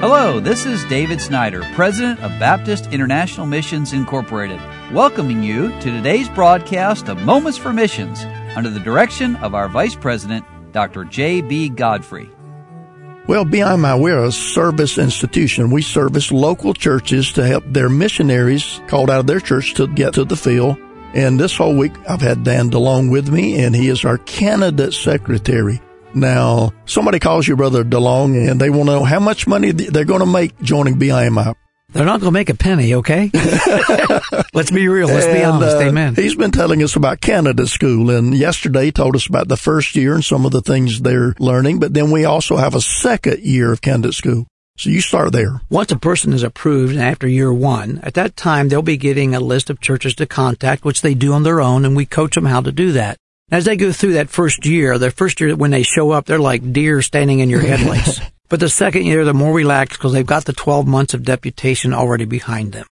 Hello, this is David Snyder, President of Baptist International Missions Incorporated, welcoming you to today's broadcast of Moments for Missions under the direction of our Vice President, Dr. J.B. Godfrey. Well, BIMI we're a service institution. We service local churches to help their missionaries called out of their church to get to the field. And this whole week, I've had Dan DeLong with me, and he is our candidate secretary. Now, somebody calls you Brother DeLong, and they want to know how much money they're going to make joining BIMI. They're not going to make a penny, okay? Let's be real. Let's be honest. uh, Amen. He's been telling us about Candidate School, and yesterday he told us about the first year and some of the things they're learning. But then we also have a second year of Candidate School. So you start there. Once a person is approved and after year one, at that time they'll be getting a list of churches to contact, which they do on their own, and we coach them how to do that. As they go through that first year, the first year when they show up, they're like deer standing in your headlights. but the second year, they're more relaxed because they've got the 12 months of deputation already behind them.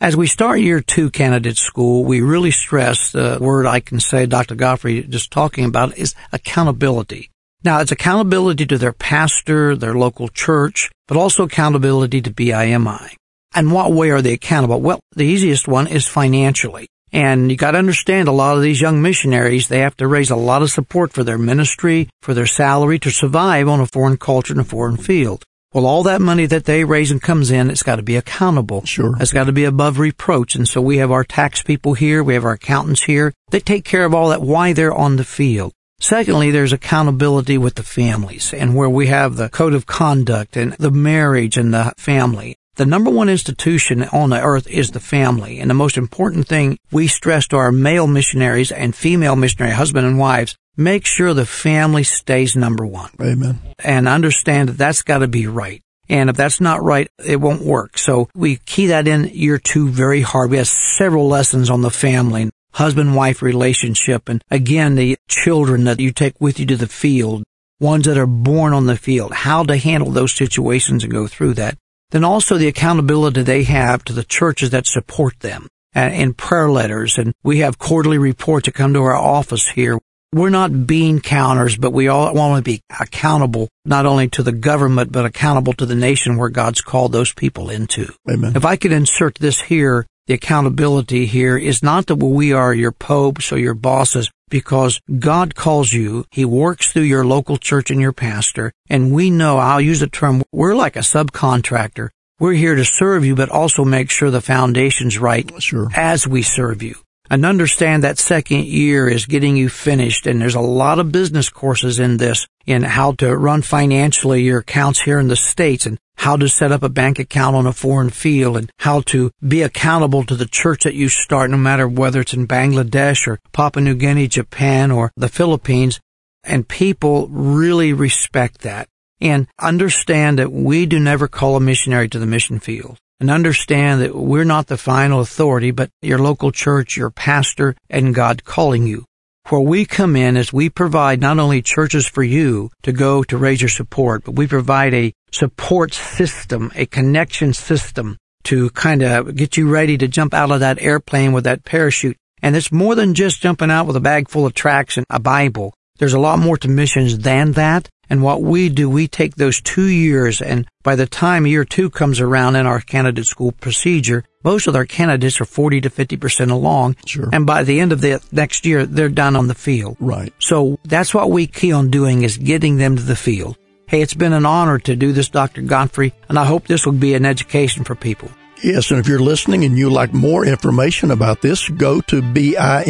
As we start year two candidate school, we really stress the word I can say Dr. Godfrey just talking about is accountability. Now it's accountability to their pastor, their local church, but also accountability to BIMI. And what way are they accountable? Well, the easiest one is financially. And you got to understand a lot of these young missionaries, they have to raise a lot of support for their ministry, for their salary to survive on a foreign culture and a foreign field. Well, all that money that they raise and comes in, it's got to be accountable. Sure. It's got to be above reproach. And so we have our tax people here. We have our accountants here. They take care of all that while they're on the field. Secondly, there's accountability with the families and where we have the code of conduct and the marriage and the family. The number one institution on the earth is the family. And the most important thing we stress to our male missionaries and female missionary husband and wives, make sure the family stays number one. Amen. And understand that that's got to be right. And if that's not right, it won't work. So we key that in year two very hard. We have several lessons on the family, husband wife relationship. And again, the children that you take with you to the field, ones that are born on the field, how to handle those situations and go through that. Then also the accountability they have to the churches that support them and in prayer letters. And we have quarterly reports that come to our office here. We're not bean counters, but we all want to be accountable not only to the government, but accountable to the nation where God's called those people into. Amen. If I could insert this here, the accountability here is not that we are your popes or your bosses because God calls you. He works through your local church and your pastor. And we know, I'll use the term, we're like a subcontractor. We're here to serve you, but also make sure the foundation's right Sure. as we serve you. And understand that second year is getting you finished. And there's a lot of business courses in this in how to run financially your accounts here in the States and how to set up a bank account on a foreign field and how to be accountable to the church that you start, no matter whether it's in Bangladesh or Papua New Guinea, Japan, or the Philippines. And people really respect that and understand that we do never call a missionary to the mission field and understand that we're not the final authority, but your local church, your pastor, and God calling you. Where we come in is we provide not only churches for you to go to raise your support, but we provide a support system, a connection system to kind of get you ready to jump out of that airplane with that parachute. And it's more than just jumping out with a bag full of tracts and a Bible. There's a lot more to missions than that. And what we do, we take those two years and by the time year two comes around in our candidate school procedure, most of our candidates are 40 to 50% along. Sure. And by the end of the next year, they're done on the field. Right. So that's what we key on doing is getting them to the field. Hey, it's been an honor to do this, Dr. Godfrey, and I hope this will be an education for people. Yes, and if you're listening and you like more information about this, go to bimi.org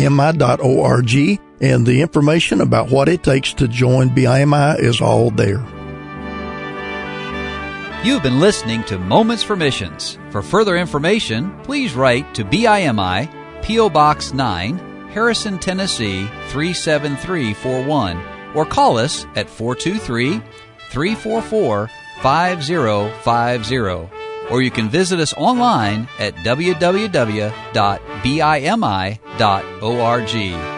and the information about what it takes to join BIMI is all there. You've been listening to Moments for Missions. For further information, please write to BIMI, P.O. Box 9, Harrison, Tennessee 37341, or call us at 423 344 5050. Or you can visit us online at www.bimi.org.